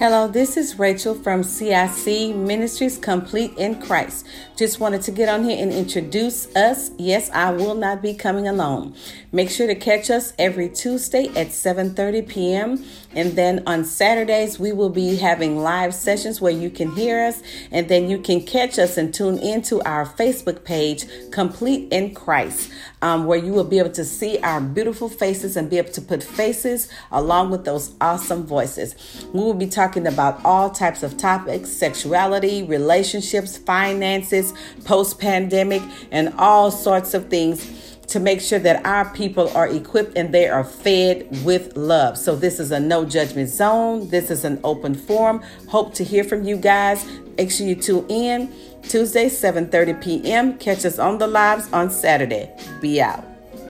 Hello, this is Rachel from CIC Ministries Complete in Christ. Just wanted to get on here and introduce us. Yes, I will not be coming alone. Make sure to catch us every Tuesday at 7:30 p.m. and then on Saturdays we will be having live sessions where you can hear us and then you can catch us and tune into our Facebook page Complete in Christ, um, where you will be able to see our beautiful faces and be able to put faces along with those awesome voices. We will be talking talking about all types of topics sexuality, relationships, finances, post pandemic, and all sorts of things to make sure that our people are equipped and they are fed with love. So this is a no judgment zone. This is an open forum. Hope to hear from you guys. Make sure you tune in Tuesday 7:30 p.m. Catch us on the lives on Saturday. Be out.